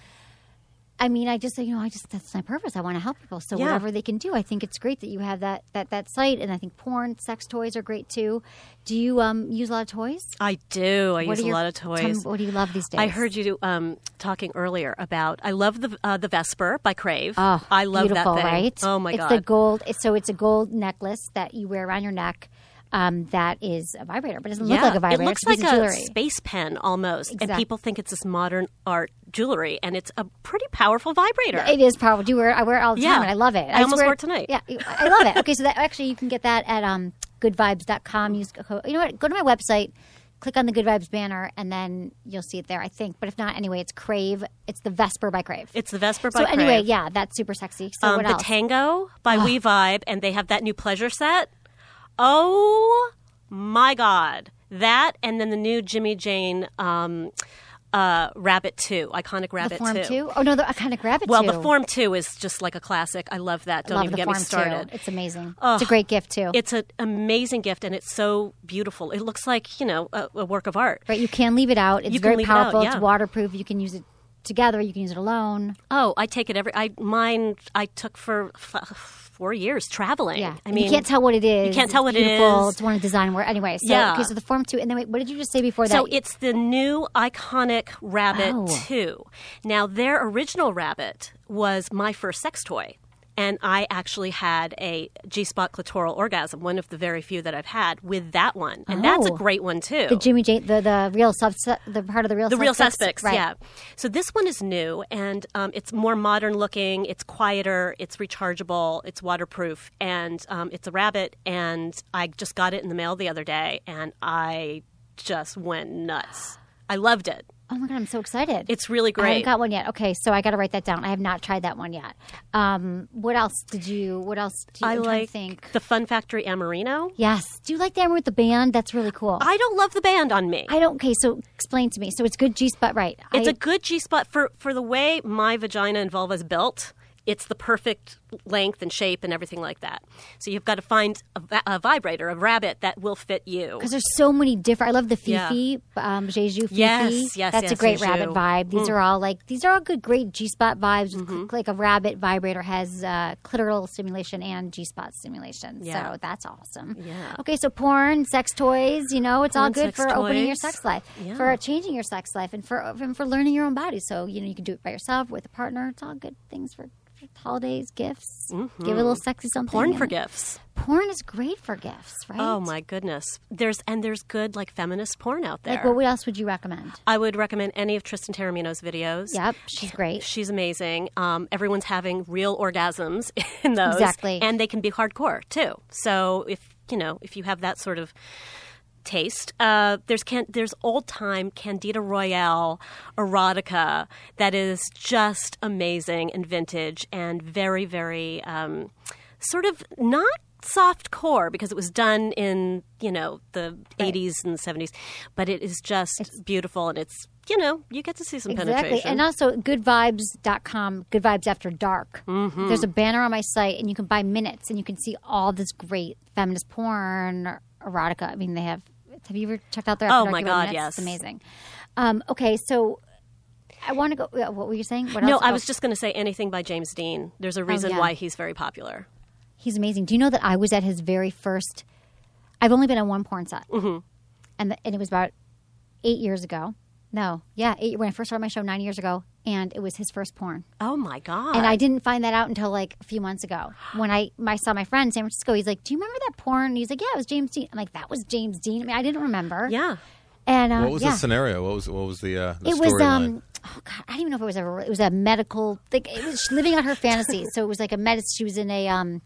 I mean, I just, you know, I just that's my purpose. I want to help people. So Yeah. whatever they can do, I think it's great that you have that that that site, and I think porn, sex toys are great too. Do you um use a lot of toys? I do. I What use are a your- lot of tell me, toys. what do you love these days? I heard you um, talking earlier about. I love the uh, the Vesper by Crave. Oh, I love beautiful, that thing. right? Oh my it's god! It's the gold. So it's a gold necklace that you wear around your neck. Um, that is a vibrator, but it doesn't look yeah, like a vibrator. it looks It's like of a space pen almost, and people think it's this modern art jewelry, and it's a pretty powerful vibrator. It is powerful. Do you wear? I wear it all the time, Yeah. and I love it. I almost swear- wore it tonight. Yeah, I love it. Okay, so that actually you can get that at um, goodvibes.com. Use you know what? Go to my website, click on the Good Vibes banner, and then you'll see it there. I think, but if not, anyway, it's Crave. It's the Vesper by Crave. It's the Vesper by Crave. so anyway, yeah, that's super sexy. So um, what the else? Tango by We Vibe, and they have that new pleasure set. Oh my god, that and then the new Jimmy Jane um, uh, Rabbit Two, iconic Rabbit the Form Two. two? Oh no, the iconic rabbit Well, two. the Form Two is just like a classic. I love that. Don't love even get me started. It's amazing. it's a great gift too. It's an amazing gift, and it's so beautiful. It looks like you know a, a work of art. right, you can leave it out. It's very leave it out, powerful. yeah. It's waterproof. You can use it together. You can use it alone. Oh, I take it every. I mine. I took for f- four years traveling. Yeah, I mean, you can't tell what it is. You can't tell what it's beautiful. is. It's one of design work. Anyway, so Yeah. okay, so the Form two, and then wait, what did you just say before that? So it's the new iconic Rabbit Oh. 2. Now, their original Rabbit was my first sex toy. And I actually had a G spot clitoral orgasm, one of the very few that I've had with that one. And that's a Oh. great one, too. the Jimmy J, the the real subs, the part of the real the real suspects, suspects, right. yeah. So this one is new and um, it's more modern looking. It's quieter. It's rechargeable. It's waterproof, and um, it's a rabbit. And I just got it in the mail the other day, and I just went nuts. I loved it. Oh my god, I'm so excited! It's really great. I haven't got one yet. Okay, so I got to write that down. I have not tried that one yet. Um, what else did you? What else? Do you, I I'm like think. the Fun Factory Amorino. Yes. Do you like the hammer with the band? That's really cool. I don't love the band on me. I don't. Okay, so explain to me. So it's good G spot, right? It's I, a good G spot for for the way my vagina and vulva is built. It's the perfect length and shape and everything like that. So you've got to find a, a vibrator, a rabbit that will fit you. because there's so many different. I love the Yeah. Fifi, um, Je Joue Fifi. Yes, yes, That's a great Je Joue. rabbit vibe. These are all like these are all good, great G spot vibes. Mm-hmm. Like a rabbit vibrator has uh, clitoral stimulation and G spot stimulation. Yeah. So that's awesome. Yeah. Okay, so porn, sex toys. You know, it's all good for opening your sex life, Yeah. for changing your sex life, and for and for learning your own body. So you know, you can do it by yourself with a partner. It's all good things for Holidays, gifts, give a little sexy something. Mm-hmm. Porn for gifts. Porn is great for gifts, right? Oh my goodness. There's and there's good like feminist porn out there. Like, what else would you recommend? I would recommend any of Tristan Taormino's videos. Yep, she's great. She's amazing. Um, everyone's having real orgasms in those. Exactly. And they can be hardcore too. So if you know, if you have that sort of taste, uh, there's can- there's old time Candida Royalle erotica that is just amazing and vintage and very very um, sort of not soft core because it was done in you know the 80s and 70s but it is just beautiful and it's you know you get to see some Exactly. penetration And also goodvibes.com, good vibes after dark. Mm-hmm. There's a banner on my site and you can buy minutes and you can see all this great feminist porn, erotica. I mean, they have, have you ever checked out their Oh my God, yes. It's amazing. Um, okay, so I want to go, what were you saying? What No? I Oh, was just going to say anything by James Deen. There's a reason yeah. why he's very popular. He's amazing. Do you know that I was at his very first? I've only been on one porn set, mm-hmm. and the, and it was about eight years ago. No, yeah, eight, when I first started my show nine years ago, and it was his first porn. Oh my god! And I didn't find that out until like a few months ago when I, I saw my friend in San Francisco. He's like, "Do you remember that porn?" And he's like, "Yeah, it was James Deen." I'm like, "That was James Deen." I mean, I didn't remember. yeah. And uh, What was yeah. the scenario? What was what was the uh, the it was storyline? um oh god i don't even know if it was ever it was a medical thing it was living out her fantasy so it was like a med she was in a um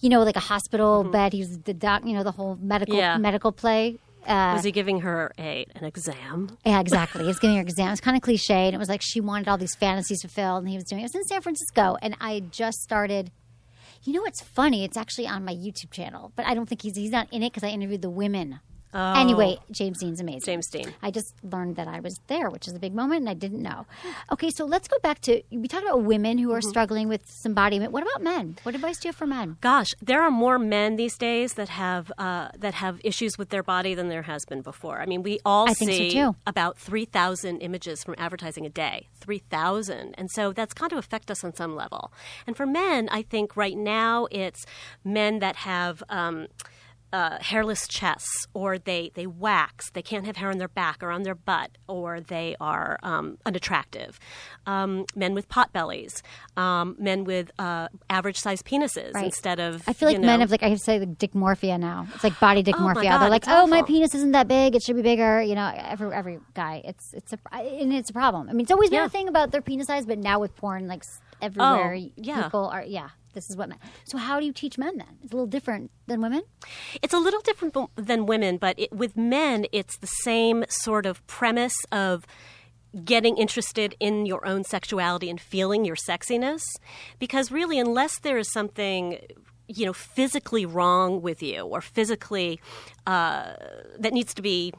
you know like a hospital bed he was the doc you know the whole medical Mm-hmm. Yeah. medical play uh, Was he giving her a an exam? yeah, exactly. He was getting her an exam. It's kind of cliche, and it was like she wanted all these fantasies fulfilled, and he was doing it. It was in San Francisco, and I just started. You know what's funny? It's actually on my YouTube channel, but I don't think he's he's not in it because I interviewed the women. Anyway, James Deen's amazing. James Deen. I just learned that I was there, which is a big moment, and I didn't know. Okay, so let's go back to we talked about women who are struggling with some body image. What about men? What advice do you have for men? Gosh, there are more men these days that have uh, that have issues with their body than there has been before. I mean, we all I think so, see about three thousand images from advertising a day, three thousand, and so that's got to affect us on some level. And for men, I think right now it's men that have. Um, uh, hairless chests, or they, they wax, they can't have hair on their back or on their butt, or they are um, unattractive. Um, men with pot bellies, um, men with uh, average sized penises Right. instead of. I feel like you know, men have like I have to say like dysmorphia now. It's like body Oh my dysmorphia. God, They're like, oh, my penis isn't that big. It should be bigger. You know, every every guy, it's it's a and it's a problem. I mean, it's always been Yeah. a thing about their penis size, but now with porn, like everywhere, Oh, yeah. people are yeah. This is what men. So how do you teach men then? It's a little different than women. It's a little different b- than women, but it, with men, it's the same sort of premise of getting interested in your own sexuality and feeling your sexiness. Because really, unless there is something you know physically wrong with you or physically uh, that needs to be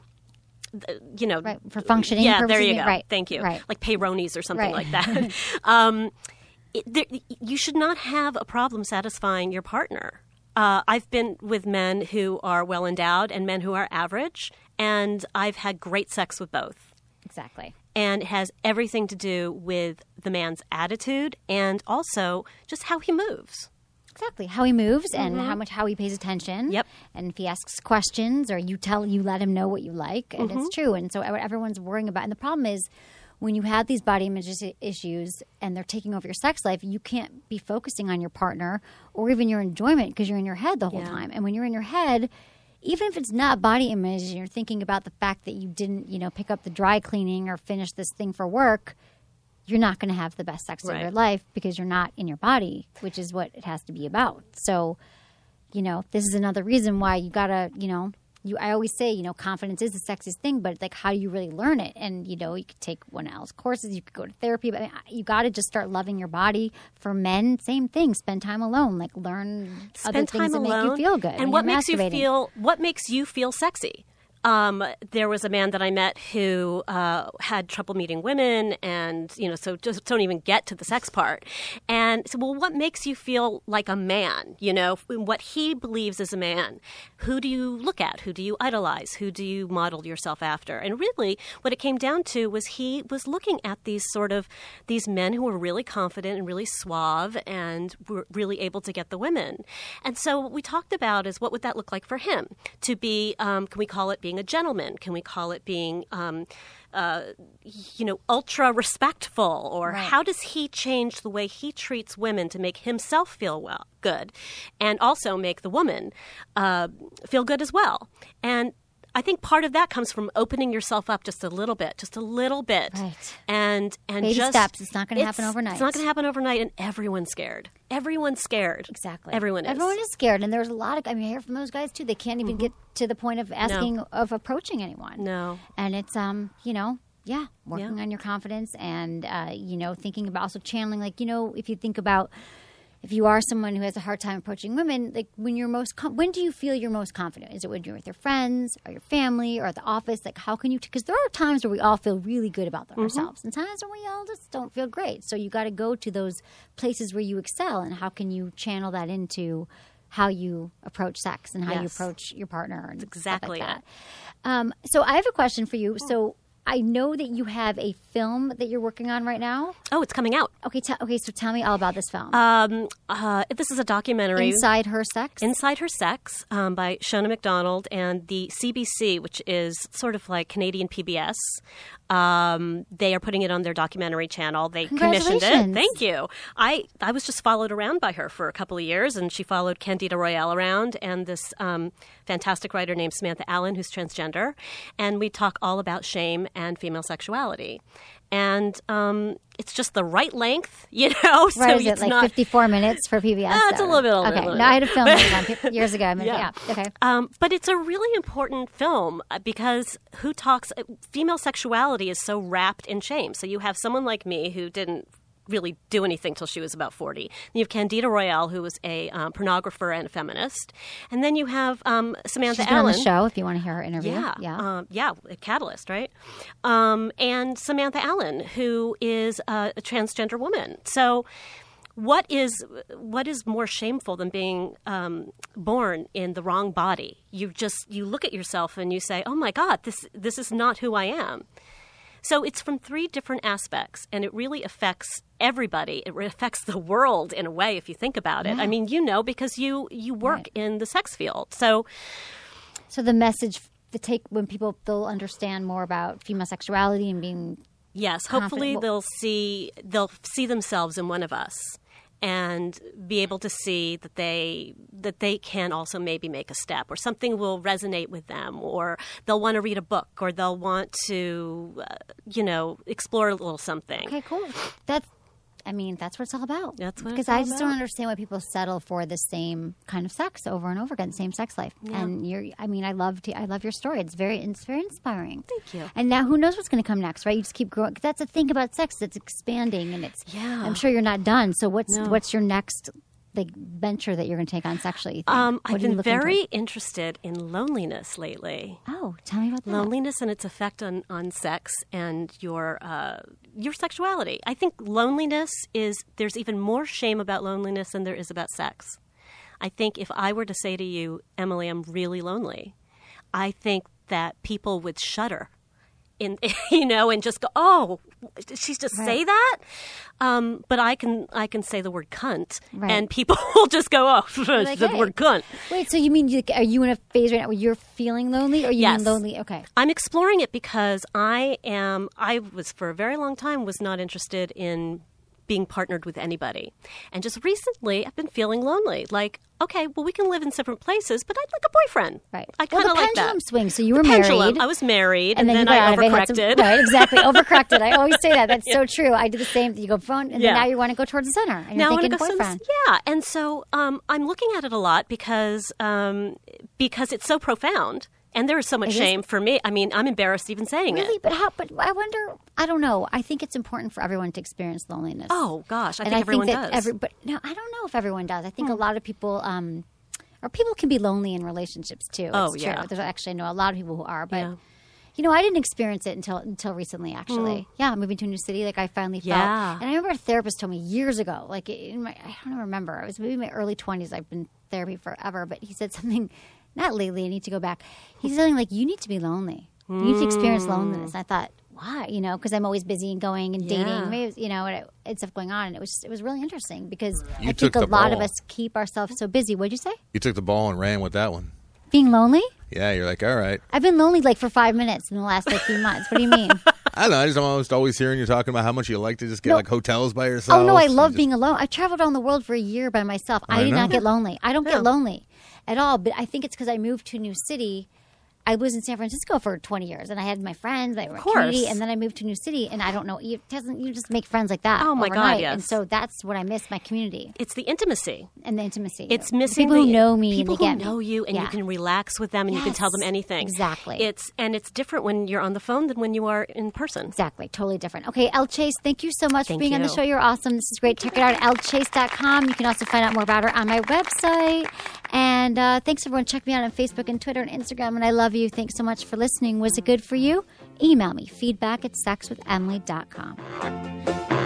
uh, you know, Right, for functioning Yeah, there you go. right, Thank you. right. Like Peyronie's or something Right. like that. um, it, there, you should not have a problem satisfying your partner. Uh, I've been with men who are well endowed and men who are average, and I've had great sex with both. Exactly. And it has everything to do with the man's attitude and also just how he moves. Exactly. How he moves and how much how he pays attention. Mm-hmm. Yep. And if he asks questions or you tell you let him know what you like and Mm-hmm. it's true. And so what everyone's worrying about and the problem is when you have these body image issues and they're taking over your sex life, you can't be focusing on your partner or even your enjoyment because you're in your head the whole Yeah. time. And when you're in your head, even if it's not body image and you're thinking about the fact that you didn't, you know, pick up the dry cleaning or finish this thing for work, you're not going to have the best sex of your life because you're not in your body, which is what it has to be about. So, you know, this is another reason why you gotta, you know, you. I always say, you know, confidence is the sexiest thing, but like, how do you really learn it? And you know, you could take one of Elle's courses, you could go to therapy, but I mean, you got to just start loving your body. For men, same thing. Spend time alone, like learn other things time that alone make you feel good. and what makes you feel what makes you feel sexy um, there was a man that I met who uh, had trouble meeting women, and you know, so just don't even get to the sex part. And so, well, what makes you feel like a man? You know, what he believes is a man. Who do you look at? Who do you idolize? Who do you model yourself after? And really, what it came down to was he was looking at these sort of these men who were really confident and really suave and were really able to get the women. And so, what we talked about is what would that look like for him to be? Um, can we call it being a gentleman? Can we call it being, um, uh, you know, ultra respectful? Or Right. how does he change the way he treats women to make himself feel well, good, and also make the woman uh, feel good as well? And I think part of that comes from opening yourself up just a little bit, just a little bit, Right. and and Baby just steps. It's not gonna happen overnight. It's not going to happen overnight, and everyone's scared. Everyone's scared. Exactly. Everyone is. Everyone is scared, and there's a lot of. I mean, I hear from those guys too. They can't even get to the point of asking of approaching anyone. Mm-hmm. No. and it's um, you know, yeah, working on your confidence and uh, you know, thinking about also channeling. Like you know, if you think about. If you are someone who has a hard time approaching women, like when you're most, com- when do you feel you're most confident? Is it when you're with your friends or your family or at the office? Like, how can you? Because there are times where we all feel really good about Mm-hmm. ourselves, and times when we all just don't feel great. So you got to go to those places where you excel, and how can you channel that into how you approach sex and how you approach your partner and exactly like that. Um, so I have a question for you. So I know that you have a film that you're working on right now. Oh, it's coming out. Okay, te- okay. So tell me all about this film. Um, uh, this is a documentary. Inside Her Sex. Inside Her Sex um, by Shona McDonald and the CBC, which is sort of like Canadian PBS. Um, they are putting it on their documentary channel. They commissioned it. Thank you. I, I was just followed around by her for a couple of years, and she followed Candida Royalle around and this um, fantastic writer named Samantha Allen, who's transgender. And we talk all about shame and female sexuality. And um, it's just the right length, you know. so right, is it it's like not 54 minutes for PBS? Ah, it's a little bit Okay, little no, I had a film one years ago. I mean, yeah. Yeah. okay. Um, but it's a really important film uh, because who talks? uh, Female sexuality is so wrapped in shame. So you have someone like me who didn't really do anything till she was about 40. You have Candida Royalle, who was a um, pornographer and a feminist. And then you have um, Samantha She's been on Allen. the show if you want to hear her interview. Yeah, yeah. um, yeah, a Catalyst, right? Um, and Samantha Allen, who is a, a transgender woman. So, what is what is more shameful than being um, born in the wrong body? You just you look at yourself and you say, "Oh my God, this this is not who I am." So it's from three different aspects, and it really affects everybody. It affects the world in a way, if you think about it. I mean, you know, because you you work Right. in the sex field, so so the message, the take when people they'll understand more about female sexuality and being Yes, hopefully Well- they'll see they'll see themselves in one of us and be able to see that they that they can also maybe make a step or something will resonate with them or they'll want to read a book or they'll want to uh, you know explore a little something. Okay, cool. That's, I mean, that's what it's all about. That's what because it's all I just don't understand why people settle for the same kind of sex over and over again, same sex life. Yeah. And you're, I mean, I love, to, I love your story. It's very, it's very inspiring. Thank you. And now, who knows what's going to come next, right? You just keep growing. that's the thing about sex; it's expanding, and it's. Yeah. I'm sure you're not done. So what's No. what's your next like venture that you're going to take on sexually? Um, I've been very towards? interested in loneliness lately. Oh, tell me about that. Loneliness and its effect on, on sex and your uh, your sexuality. I think loneliness is there's even more shame about loneliness than there is about sex. I think if I were to say to you, Emily, I'm really lonely, I think that people would shudder in you know and just go oh did she just say that um, but i can i can say the word cunt Right. and people will just go oh like, the "Hey." word cunt Wait, so you mean you, are you in a phase right now where you're feeling lonely, or you Yes. mean lonely? Okay. I'm exploring it because I am I was for a very long time was not interested in being partnered with anybody. And just recently I've been feeling lonely. Like, okay, well we can live in different places, but I'd like a boyfriend. Right. I kind of like that. pendulum that. swings. So you were pendulum. married. I was married and, you then, got I out of it, had some- overcorrected. right, exactly. Overcorrected. I always say that. That's so true. I do the same. You go phone, and Yeah. then now you want to go towards the center. And now you're I thinking want to go boyfriend. some, yeah and so um, i'm looking at it a lot because um, because it's so profound and there is so much It is. shame for me i mean i'm embarrassed even saying Really, it but how? But I wonder. I don't know. I think it's important for everyone to experience loneliness. oh gosh i and think I everyone think that does Hmm. every. But no, I don't know if everyone does. I think a lot of people. um or people can be lonely in relationships too. Oh, it's yeah. true. There's actually I know a lot of people who are, but Yeah. you know, I didn't experience it until until recently. Actually, yeah, moving to a new city, like I finally felt. Hmm. Yeah. And I remember a therapist told me years ago, like in my I don't remember. I was maybe in my early twenties. I've been therapy forever, but he said something. Not lately. I need to go back. He's said something like, "You need to be lonely. You need to experience loneliness." Mm. I thought, why? You know, because I'm always busy and going and Yeah. dating, maybe, you know, and, it, and stuff going on. And it was it was really interesting because You I think a the lot of us keep ourselves so busy. What'd you say? You took the ball and ran with that one. Being lonely? Yeah, you're like, all right. I've been lonely like for five minutes in the last like few months. What do you mean? I don't know. I just almost always hearing you talking about how much you like to just get like hotels by yourself. Oh no, I and love just- being alone. I traveled around the world for a year by myself. I, I did not get lonely. I don't get lonely at all. But I think it's because I moved to a new city. I was in San Francisco for 20 years, and I had my friends, my community, and then I moved to a new city, and I don't know. You doesn't you just make friends like that? Oh, my God, yes. And so that's what I miss my community it's the intimacy and the intimacy. It's The missing people the, who know me. People who get me. know you, and you can relax with them, and you can tell them anything. exactly. It's and it's different when you're on the phone than when you are in person. Exactly, totally different. Okay, Elle Chase, thank you so much Thank for being on the show. You're awesome. This is great. Check it out at ellechase.com. You can also find out more about her on my website. And uh, thanks, everyone. Check me out on Facebook and Twitter and Instagram. And I love you. Thanks so much for listening. Was it good for you? Email me feedback at sexwithemily.com.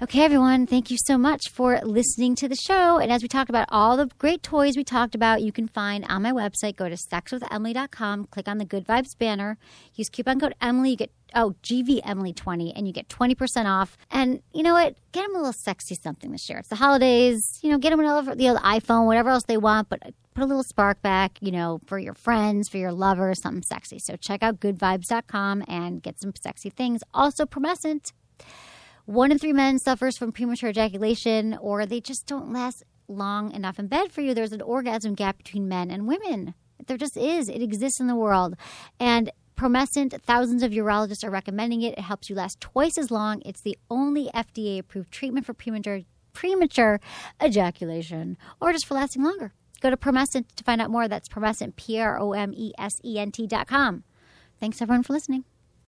Okay, everyone, thank you so much for listening to the show. And as we talked about all the great toys we talked about, you can find on my website. Go to sexwithemily.com, click on the Good Vibes banner, use coupon code Emily. You get, oh, GV Emily 20, and you get 20% off. And you know what? Get them a little sexy something this year. It's the holidays. You know, get them another, the other iPhone, whatever else they want, but put a little spark back, you know, for your friends, for your lovers, something sexy. So check out goodvibes.com and get some sexy things. Also, Promescent. One in three men suffers from premature ejaculation, or they just don't last long enough in bed for you. There's an orgasm gap between men and women. There just is. It exists in the world. And Promescent, thousands of urologists are recommending it. It helps you last twice as long. It's the only FDA approved treatment for premature, premature ejaculation, or just for lasting longer. Go to Promescent to find out more. That's Promescent, P R O M E S E N T dot com. Thanks everyone for listening.